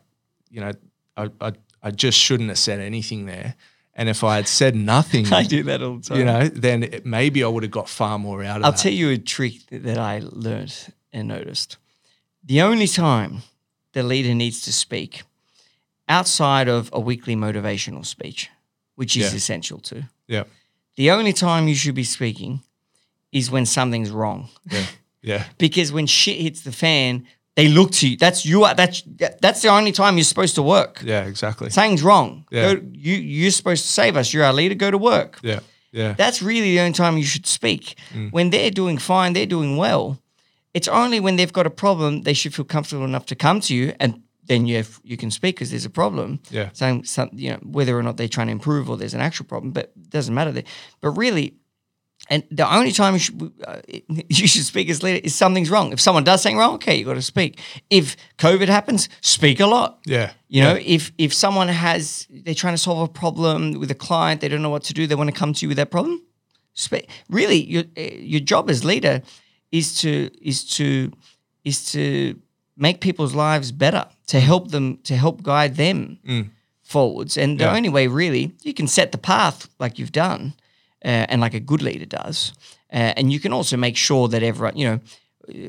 you know, I I, I just shouldn't have said anything there and if I had said nothing, I do that all the time. You know, then it, maybe I would have got far more out of it. I'll that. tell you a trick that I learned and noticed. The only time the leader needs to speak outside of a weekly motivational speech, which is yeah. essential too. Yeah. The only time you should be speaking is when something's wrong. Yeah. Yeah. because when shit hits the fan, they look to you. That's you. That's that's the only time you're supposed to work. Yeah, exactly. Something's wrong. Yeah. Go, you you're supposed to save us. You're our leader. Go to work. Yeah, yeah. That's really the only time you should speak. Mm. When they're doing fine, they're doing well. It's only when they've got a problem they should feel comfortable enough to come to you, and then you have, you can speak because there's a problem. Yeah. Saying some, you know whether or not they're trying to improve or there's an actual problem, but it doesn't matter. There. But really, and the only time you should, uh, you should speak as leader is something's wrong. If someone does something wrong, okay, you got to speak. If COVID happens, speak a lot. Yeah. You know, yeah. if if someone has they're trying to solve a problem with a client, they don't know what to do, they want to come to you with that problem. Speak. Really, your eh, your job as leader is to is to is to make people's lives better, to help them, to help guide them mm. forwards. And yeah. the only way, really, you can set the path like you've done uh, and like a good leader does. Uh, and you can also make sure that everyone, you know,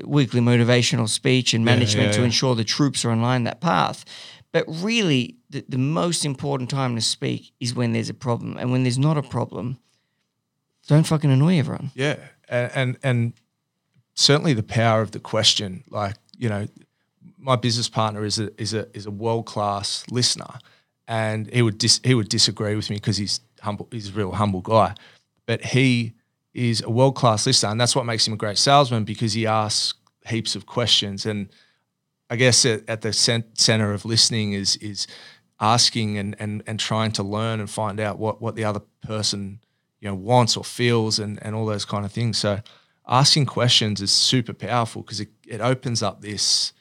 weekly motivational speech and management yeah, yeah, to ensure the troops are in line that path. But really, the, the most important time to speak is when there's a problem. And when there's not a problem, don't fucking annoy everyone. Yeah. And, and, and certainly the power of the question, like, you know, my business partner is a, is a, is a world-class listener and he would dis, he would disagree with me because he's humble, he's a real humble guy but he is a world class listener, and that's what makes him a great salesman because he asks heaps of questions. And I guess at, at the center of listening is is asking and and and trying to learn and find out what what the other person you know wants or feels and and all those kind of things. So asking questions is super powerful because it, it opens up this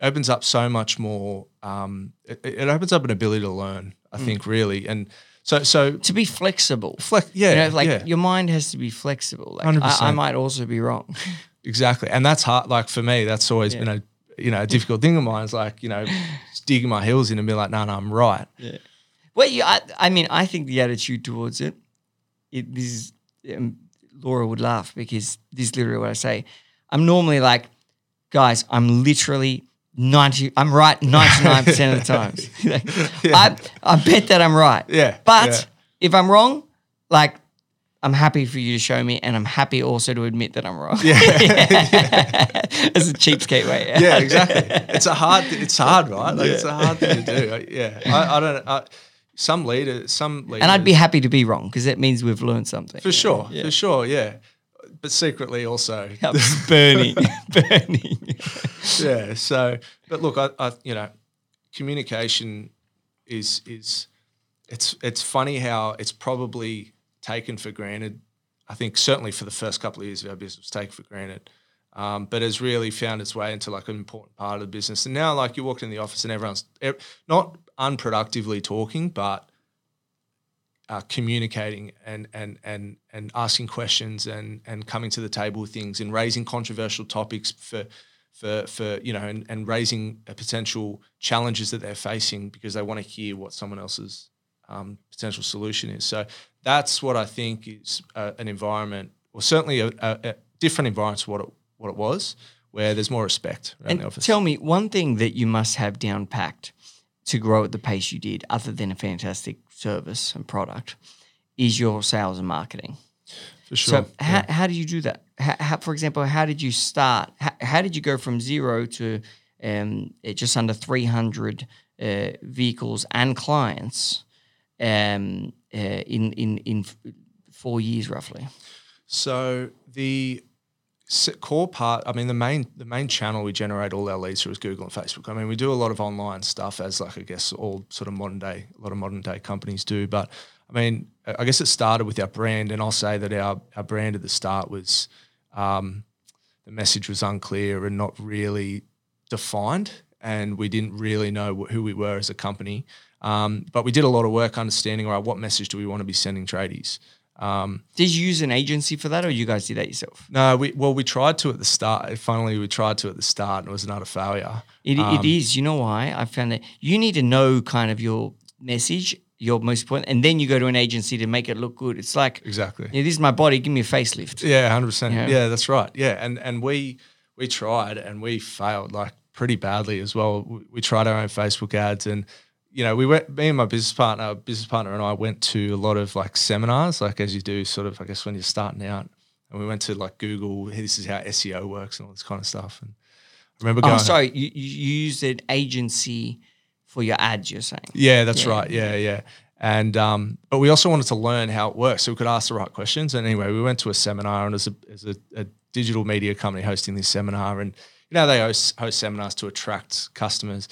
opens up so much more. Um, it, it opens up an ability to learn. I mm. think really and so, so to be flexible, flex, yeah, you know, like yeah. your mind has to be flexible. Like I, I, might also be wrong. exactly, and that's hard. Like for me, that's always yeah. been a you know a difficult thing of mine. Is like you know digging my heels in and be like, no, no, I'm right. Yeah. Well, you, I, I mean, I think the attitude towards it, it this is, um, Laura would laugh because this is literally what I say. I'm normally like, guys, I'm literally 90 I'm right 99% of the times. yeah. I I bet that I'm right. Yeah. But yeah. if I'm wrong, like I'm happy for you to show me and I'm happy also to admit that I'm wrong. Yeah. yeah. It's a cheapskate way. yeah, exactly. It's a hard it's hard, right? Like yeah. it's a hard thing to do. Yeah. I, I don't I, some leader, some leaders, And I'd be happy to be wrong because that means we've learned something. For sure. For sure, yeah but secretly also burning, burning. yeah. So, but look, I, I, you know, communication is is it's it's funny how it's probably taken for granted. I think certainly for the first couple of years of our business, was taken for granted. Um, but has really found its way into like an important part of the business. And now, like you walked in the office and everyone's not unproductively talking, but uh, communicating and and and and asking questions and and coming to the table with things and raising controversial topics for for for you know and, and raising potential challenges that they're facing because they want to hear what someone else's um, potential solution is. So that's what I think is uh, an environment, or certainly a, a, a, different environment to what it what it was, where there's more respect around and the office. Tell me one thing that you must have down packed to grow at the pace you did, other than a fantastic service and product, is your sales and marketing. For sure. So how, how do you do that? How, how, for example, how did you start? How, how did you go from zero to um, eh, just under 300 uh, vehicles and clients um, uh, in, in, in four years roughly? So the core part, I mean, the main the main channel we generate all our leads through is Google and Facebook. I mean, we do a lot of online stuff, as like I guess all sort of modern day, a lot of modern day companies do. But I mean, I guess it started with our brand, and I'll say that our our brand at the start was um, the message was unclear and not really defined, and we didn't really know who we were as a company. Um, but we did a lot of work understanding, all right, what message do we want to be sending tradies? Um, Did you use an agency for that, or you guys did that yourself? no, we well we tried to at the start. Finally, we tried to at the start, and it was another failure. It, Um, it is. You know why? I found that you need to know kind of your message, your most important, and then you go to an agency to make it look good. It's like, Exactly. yeah, this is my body. Give me a facelift. Yeah, hundred percent. Yeah. Yeah, that's right. Yeah, and and we we tried and we failed like pretty badly as well. We, we tried our own Facebook ads, and you know, we went. Me and my business partner, business partner, and I went to a lot of like seminars, like as you do, sort of. I guess when you're starting out, and we went to like Google. Hey, this is how SEO works and all this kind of stuff. And I remember going. Oh, sorry. You, you you used an agency for your ads. You're saying. Yeah, that's Yeah. right. Yeah, yeah. And um, but we also wanted to learn how it works, so we could ask the right questions. And anyway, we went to a seminar, and as a as a, a digital media company hosting this seminar, and you know they host, host seminars to attract customers.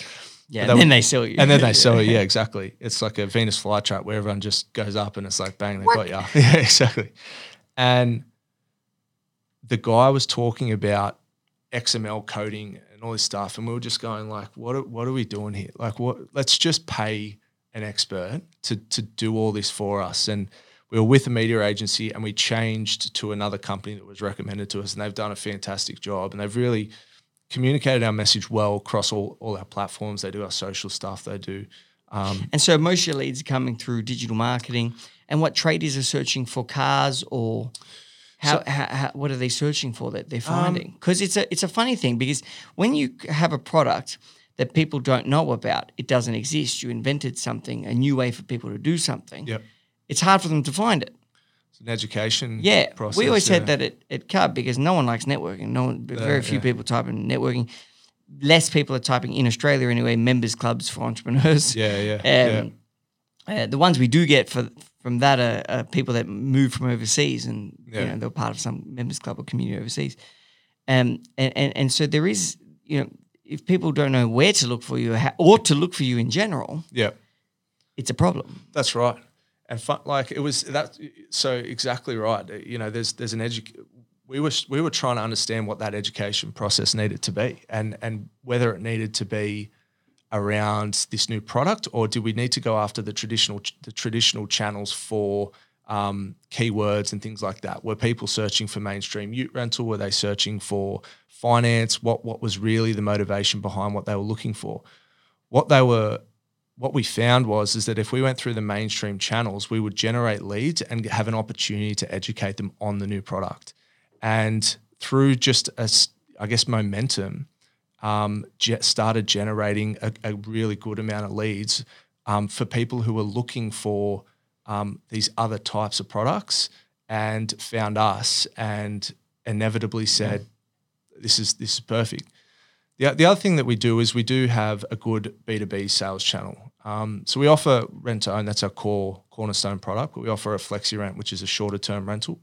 Yeah. But And then would- they sell you. And then they sell it. Yeah, exactly. It's like a Venus flytrap where everyone just goes up and it's like bang, they got you. Yeah, exactly. And the guy was talking about XML coding and all this stuff, and we were just going like, what are, what are we doing here? Like, what? Let's just pay an expert to to do all this for us. And we were with a media agency, and we changed to another company that was recommended to us, and they've done a fantastic job, and they've really communicated our message well across all, all our platforms. They do our social stuff. They do. Um, And so most of your leads are coming through digital marketing. And what traders are searching for cars or how, how, how what are they searching for that they're Um, finding? Because it's a it's a funny thing because when you have a product that people don't know about, it doesn't exist. You invented something, a new way for people to do something. Yep. It's hard for them to find it. It's an education. Yeah, process. we always yeah. said that at, at Cub because no one likes networking. No one, very few yeah. people type in networking. Less people are typing in Australia anyway. Members clubs for entrepreneurs. Yeah, yeah, yeah. Um, uh, the ones we do get for from that are, are people that move from overseas and you know they're part of some members club or community overseas. Um, and, and and so there is you know if people don't know where to look for you or, how, or to look for you in general, Yeah, it's a problem. that's right. And fun, like it was that. So exactly right. You know, there's there's an edu- We were we were trying to understand what that education process needed to be, and and whether it needed to be around this new product, or do we need to go after the traditional the traditional channels for um, keywords and things like that? Were people searching for mainstream ute rental? Were they searching for finance? What what was really the motivation behind what they were looking for? What they were what we found was is that if we went through the mainstream channels, we would generate leads and have an opportunity to educate them on the new product. And through just a, I guess, momentum, um, started generating a, a really good amount of leads um, for people who were looking for um, these other types of products and found us and inevitably said, "This is this is perfect." The, the other thing that we do is we do have a good B2B sales channel. Um, so we offer rent to own, that's our core cornerstone product, but we offer a flexi rent, which is a shorter term rental.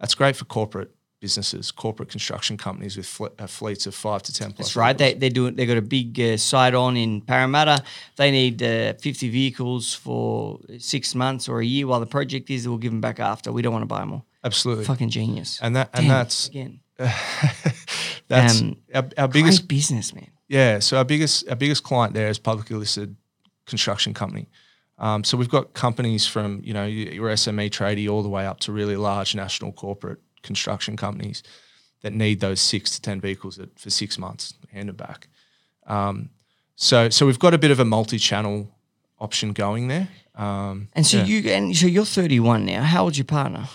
That's great for corporate businesses, corporate construction companies with fle- uh, fleets of five to 10 plus. That's right. vehicles. They they do they got a big uh, site on in Parramatta. They need uh, 50 vehicles for six months or a year while the project is. We'll give them back after. We don't want to buy them all. Absolutely. Fucking genius. And that and Damn, that's again that's Um, our, our biggest business, man. Yeah, so our biggest our biggest client there is publicly listed construction company. Um, so we've got companies from you know your SME tradie all the way up to really large national corporate construction companies that need those six to ten vehicles that, for six months handed back. Um, so so we've got a bit of a multi-channel option going there. Um, And so yeah. you and so you're 31 now. How old's your partner?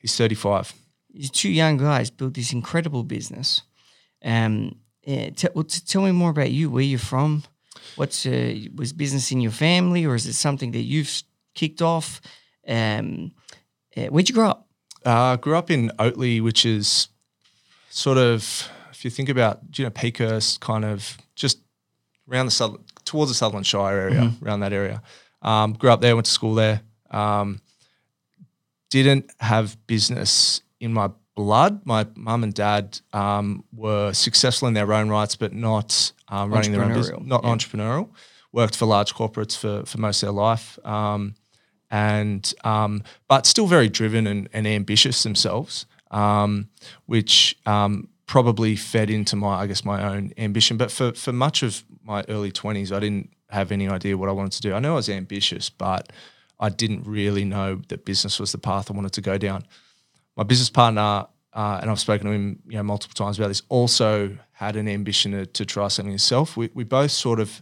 he's thirty five. These two young guys built this incredible business. Um, yeah, t- well, t- tell me more about you. Where you're from? What's uh, was business in your family, or is it something that you've kicked off? Um, uh, where'd you grow up? Uh, grew up in Oatley, which is sort of, if you think about, you know, Peakhurst, kind of just around the southern, towards the Sutherland Shire area, around that area. Um, grew up there, went to school there. Um, didn't have business in my blood. My mum and dad um, were successful in their own rights, but not um, running their own business, Entrepreneurial, not yeah. entrepreneurial. Worked for large corporates for for most of their life, um, and um, but still very driven and, and ambitious themselves, um, which um, probably fed into my I guess my own ambition. But for for much of my early twenties, I didn't have any idea what I wanted to do. I know I was ambitious, but I didn't really know that business was the path I wanted to go down my business partner, uh, and I've spoken to him, you know, multiple times about this. Also had an ambition to, to try something himself. We we both sort of,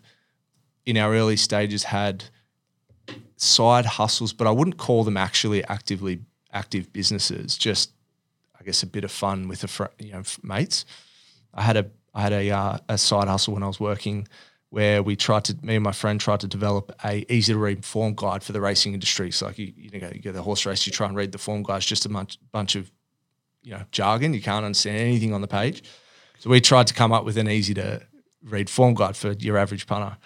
in our early stages, had side hustles, but I wouldn't call them actually actively active businesses. Just, I guess, a bit of fun with a fr- you know mates. I had a I had a uh, a side hustle when I was working where we tried to me and my friend tried to develop a easy to read form guide for the racing industry. So like you you know you go to the horse race, you try and read the form guide, it's just a bunch bunch of you know jargon. You can't understand anything on the page. So we tried to come up with an easy to read form guide for your average punter.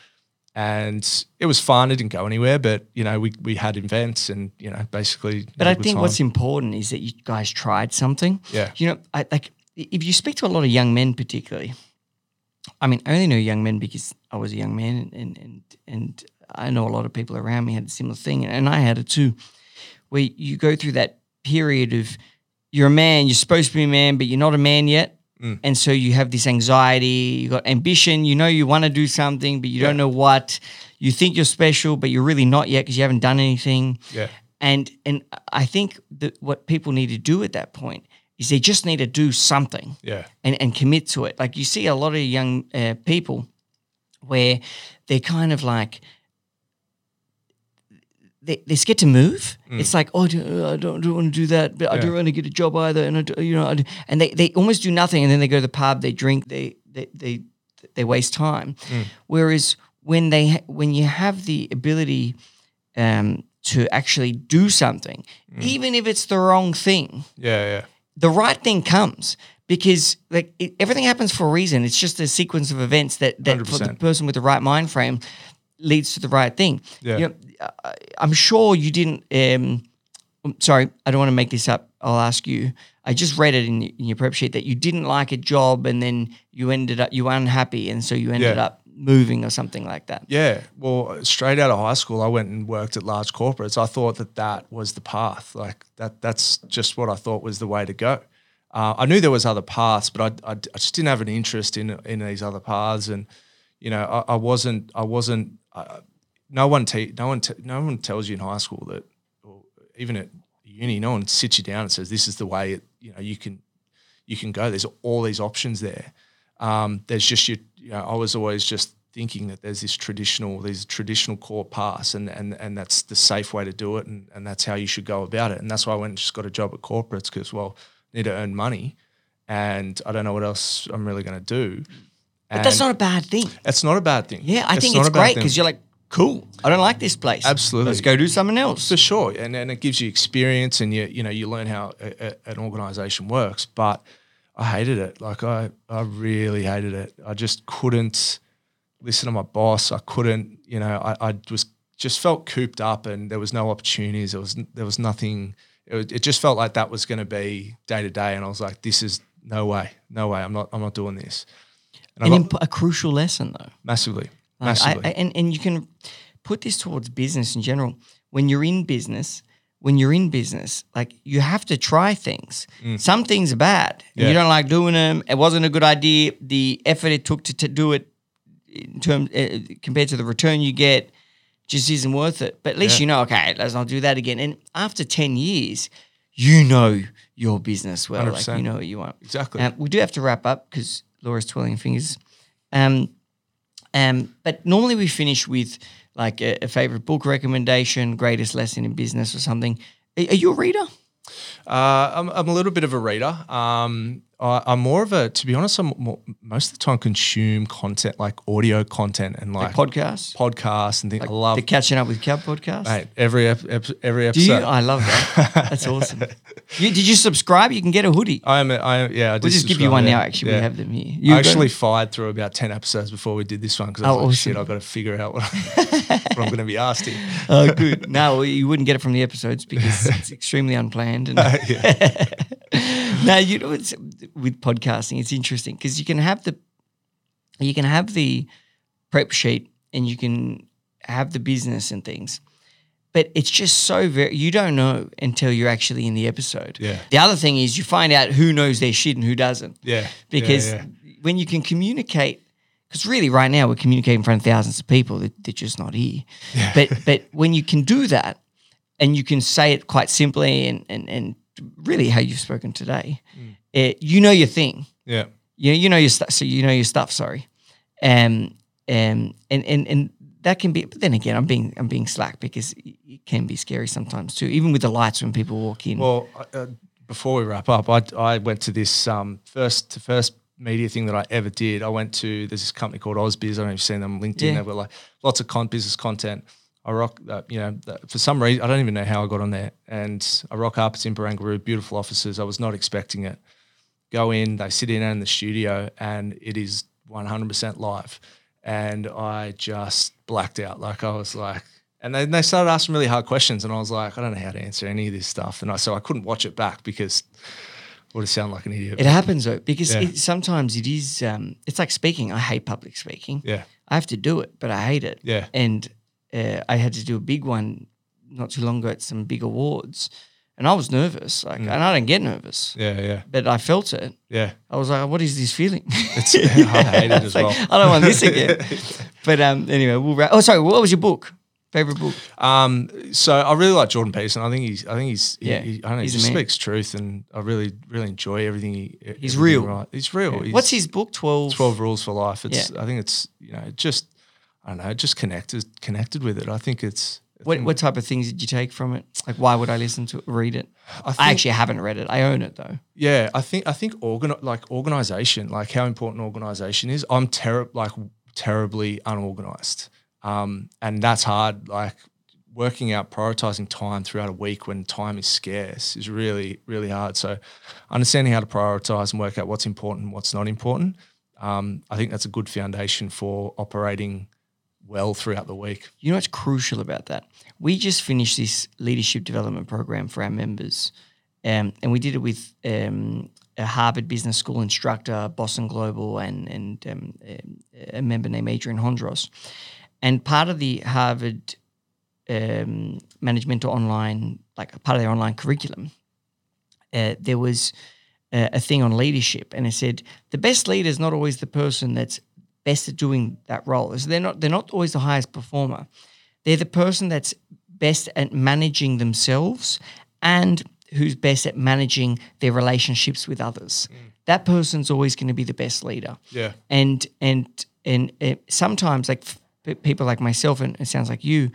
And it was fun. It didn't go anywhere, but you know, we, we had events and you know, basically. But I think time. what's important is that you guys tried something. Yeah. You know, I like if you speak to a lot of young men, particularly. I mean, I only know young men because I was a young man, and and and I know a lot of people around me had a similar thing, and I had it too, where you go through that period of you're a man, you're supposed to be a man, but you're not a man yet. Mm. And so you have this anxiety, you got ambition, you know you want to do something, but you don't know what. You think you're special, but you're really not yet because you haven't done anything Yeah. and and I think that what people need to do at that point is they just need to do something Yeah. and, and commit to it. Like you see a lot of young uh, people where they're kind of like they, they're scared to move. It's like, oh, I don't, I don't, don't want to do that, but I Mm. Don't want to get a job either, and I do, you know, I and they, they almost do nothing, and then they go to the pub, they drink, they they they, they waste time. Mm. Whereas when they when you have the ability um, to actually do something, Mm. even if it's the wrong thing, Yeah. Yeah. The right thing comes because like it, everything happens for a reason. It's just a sequence of events that that for the person with the right mind frame leads to the right thing. Yeah. You know, I- I'm sure you didn't. Um, sorry, I don't want to make this up. I'll ask you. I just read it in, in your prep sheet that you didn't like a job and then you ended up you were unhappy and so you ended Yeah. up moving or something like that. Yeah. Well, straight out of high school, I went and worked at large corporates. I thought that that was the path. Like that, that's just what I thought was the way to go. Uh, I knew there was other paths, but I, I, I just didn't have an interest in in these other paths. And you know, I, I wasn't, I wasn't. Uh, no one, te- no one, te- no one tells you in high school that, or even at uni, no one sits you down and says this is the way. It, you know, you can, you can go. There's all these options there. Um, there's just you, you know, I was always just thinking that there's this traditional, these traditional core paths, and and and that's the safe way to do it, and and that's how you should go about it. And that's why I went and just got a job at corporates because well, I need to earn money, and I don't know what else I'm really going to do. But that's not a bad thing. It's not a bad thing. Yeah, I think it's great because you're like, cool. I don't like this place. Absolutely. Let's go do something else. for sure, and and it gives you experience, and you you know you learn how a, a, an organization works. But I hated it. Like I I really hated it. I just couldn't listen to my boss. I couldn't. You know, I, I was just felt cooped up, and there was no opportunities. There was there was nothing. It, it just felt like that was going to be day to day, and I was like, this is no way, no way. I'm not I'm not doing this. And I got imp- a crucial lesson though. massively, Like, I- massively. I- and and you can put this towards business in general. When you're in business, when you're in business, like you have to try things. Some things are bad. and You Mm. Don't like doing them. It wasn't a good idea. The effort it took to, to do it, in terms uh, compared to the return you get, just isn't worth it. But at least Yeah. you know, okay, let's not do that again. And after ten years, you know your business well. Like you know what you want. exactly. Um, we do have to wrap up because Laura's twirling fingers. Um, um, but normally we finish with like a, a favorite book recommendation, greatest lesson in business, or something. Are, are you a reader? Uh, I'm, I'm a little bit of a reader. Um, I, I'm more of a, to be honest, I'm more, most of the time consume content like audio content and like, Podcasts. podcasts and things. I love the Catching Up with Cub podcast. mate, every ep- every Do you? episode. I love that. That's awesome. You, did you subscribe? You can get a hoodie. I am. a- I am. Yeah, I We'll just give you one now. Actually, we have them here. You I actually fired through about ten episodes before we did this one because I was Oh, like, awesome. shit, I've got to figure out what, what I'm going to be asked here. Oh, good. No, you wouldn't get it from the episodes because it's extremely unplanned. And now you know, it's, with podcasting, it's interesting because you can have the you can have the prep sheet and you can have the business and things, but it's just so very you don't know until you're actually in the episode. Yeah. The other thing is you find out who knows their shit and who doesn't. Yeah, because yeah, when you can communicate because really right now we're communicating in front of thousands of people that they're just not here Yeah. but but when you can do that and you can say it quite simply and and, and really how you've spoken today eh, you know your thing yeah, you, you know your stuff so you know your stuff sorry um, um, and and and that can be but then again i'm being i'm being slack because it it can be scary sometimes too even with the lights when people walk in Well, uh, before we wrap up, I, I went to this um, first first media thing that I ever did. I went to there's this company called ausbiz. I don't know if you've seen them on LinkedIn. Yeah. They've got like lots of con- business content. I rock, uh, you know, for some reason I don't even know how I got on there. And I rock up. It's in Barangaroo, beautiful offices. I was not expecting it. Go in, they sit in in the studio, and it is 100% live. And I just blacked out. Like I was like, and then they started asking really hard questions, and I was like, I don't know how to answer any of this stuff. And I so I couldn't watch it back because I would have sounded like an idiot. It happens though, because Yeah. it, sometimes it is. Um, it's like speaking. I hate public speaking. yeah, I have to do it, but I hate it. Yeah. And uh, I had to do a big one not too long ago at some big awards, and I was nervous. Like, and I don't get nervous, Mm. yeah, yeah, but I felt it. yeah. I was like, "What is this feeling?" It's, I hate it as like, well. I don't want this again. but um, anyway, we'll. Wrap. Oh, sorry. What was your book? Favorite book? Um, so I really like Jordan Peterson. I think he's, I think he's, Yeah, he, I don't know, he he's just speaks truth, and I really, really enjoy everything. He, He's everything real. Right. He's real. He's What's his book? Twelve. 12 rules for life. It's, Yeah. I think it's, you know, just, I don't know, just connected, connected with it. I think it's, What, what type of things did you take from it? Like, why would I listen to it, read it? I, think, I actually haven't read it. I own it though. yeah, I think, I think organ, like organization, like how important organization is. I'm terrible, like terribly unorganized. Um, and that's hard. Like working out, prioritizing time throughout a week when time is scarce is really, really hard. So understanding how to prioritize and work out what's important and what's not important. Um, I think that's a good foundation for operating well throughout the week. You know what's crucial about that? We just finished this leadership development program for our members, um, and we did it with um, a Harvard Business School instructor, Boston Global, and and um, a member named Adrian Hondros. And part of the Harvard um, Management Online, like part of their online curriculum, uh, there was a, a thing on leadership, and it said the best leader is not always the person that's best at doing that role. So they're not they're not always the highest performer. They're the person that's best at managing themselves and who's best at managing their relationships with others. That person's always going to be the best leader. Yeah. And and and uh, sometimes like f- people like myself and it sounds like you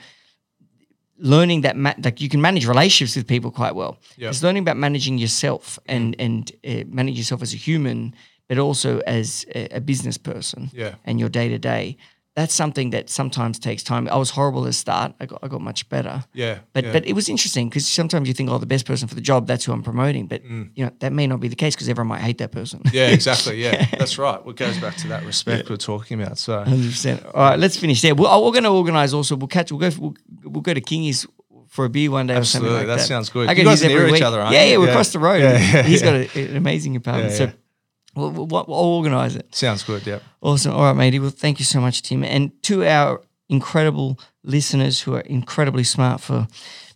learning that ma- like you can manage relationships with people quite well. Yeah. It's learning about managing yourself and and uh, manage yourself as a human, but also as a, a business person Yeah. and your day to day. That's something that sometimes takes time. I was horrible at the start. I got I got much better. Yeah. But yeah. but it was interesting because sometimes you think, oh, the best person for the job, that's who I'm promoting. But you know that may not be the case because everyone might hate that person. Mm. yeah, exactly. Yeah, that's right. It goes back to that respect we're talking about. So Hundred percent. All right, let's finish there. We'll, oh, we're going to organise also. We'll catch. We'll go. We'll, we'll go to Kingy's for a beer one day or something Absolutely, like that that. sounds good. I You guys near each week. other, aren't yeah, you? yeah, we're Yeah. across the road. Yeah, yeah, He's yeah. got a, an amazing apartment. Yeah, so yeah. We'll, we'll, we'll organise it. sounds good. Yeah. Awesome. All right, matey. Well, thank you so much, Tim. And to our incredible listeners who are incredibly smart for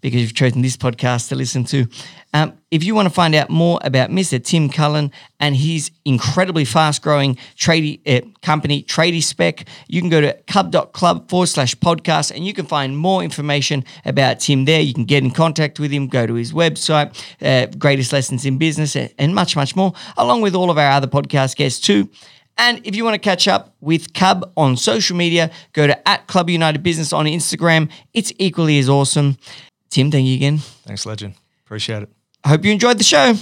because you've chosen this podcast to listen to. Um, if you want to find out more about Mr. Tim Cullen and his incredibly fast growing tradie uh, company, Tradie Spec, you can go to cub.club forward slash podcast and you can find more information about Tim there. You can get in contact with him, go to his website, uh, Greatest Lessons in Business, and much, much more, along with all of our other podcast guests too. And if you want to catch up with Cub on social media, go to at Club United Business on Instagram. It's equally as awesome. Tim, thank you again. Thanks, legend. Appreciate it. I hope you enjoyed the show.